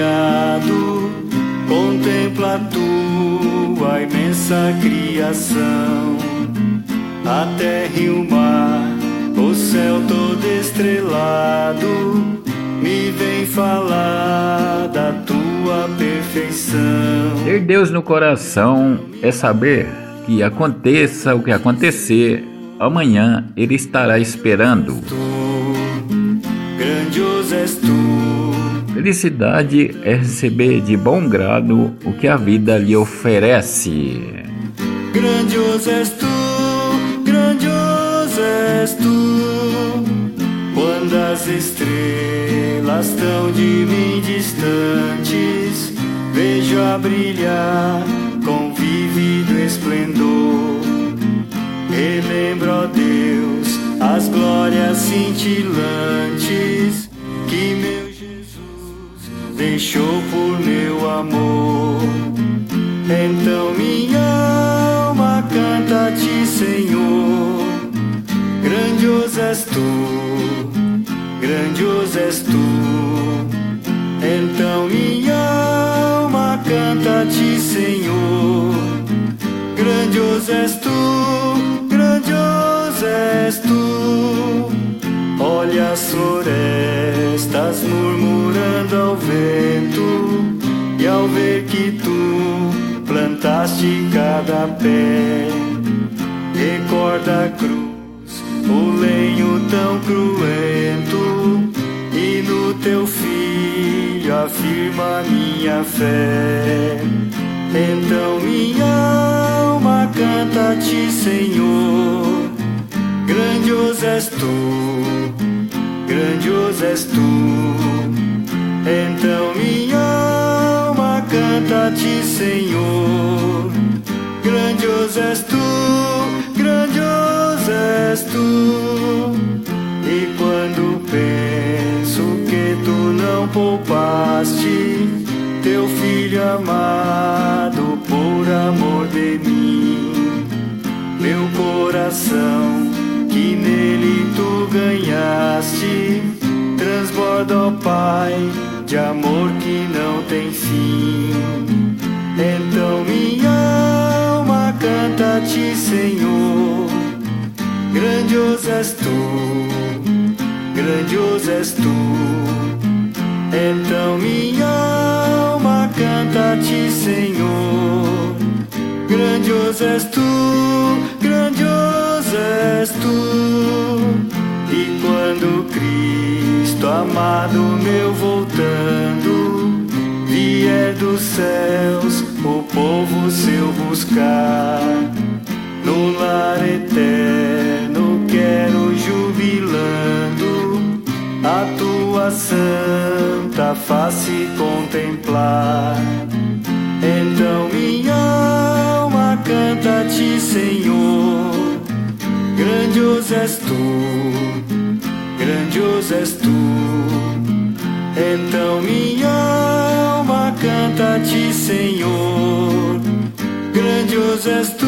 maravilhado, contempla a tua imensa criação, a terra e o mar, o céu todo estrelado, me vem falar da tua perfeição. Ter Deus no coração é saber que aconteça o que acontecer, amanhã Ele estará esperando. Tu, grandioso és tu. Felicidade é receber de bom grado o que a vida lhe oferece. Grandioso és tu, grandioso és tu. Quando as estrelas estão de mim distantes, vejo a brilhar com vívido esplendor. Relembro, ó Deus, as glórias cintilantes deixou por meu amor. Então minha alma canta a ti, Senhor. Grandioso és tu, grandioso és tu. Então minha alma canta a ti, Senhor. Grandioso és tu, grandioso és tu. Olha as florestas murmurando ao vento, e ao ver que tu plantaste cada pé, recorda a cruz, o lenho tão cruento, e no teu filho afirma minha fé. Então minha alma canta a ti, Senhor. Grandioso és tu, grandioso és tu. Então minha alma canta a ti, Senhor. Grandioso és tu, grandioso és tu. E quando penso que tu não poupaste teu filho amado por amor de mim, meu coração que nele tu ganhaste, transborda, ó Pai, de amor que não tem fim. Então minha alma canta a ti, Senhor. Grandioso és tu, grandioso és tu. Então minha alma canta a ti, Senhor. Grandioso és tu, grandioso és tu. E quando Cristo amado meu voltando, vier dos céus o povo seu buscar, no lar eterno quero jubilando a tua santa face contemplar. Então minha alma canta a ti, Senhor. Grandioso és tu, grandioso és tu. Então minha alma canta a ti, Senhor. Grandioso és tu,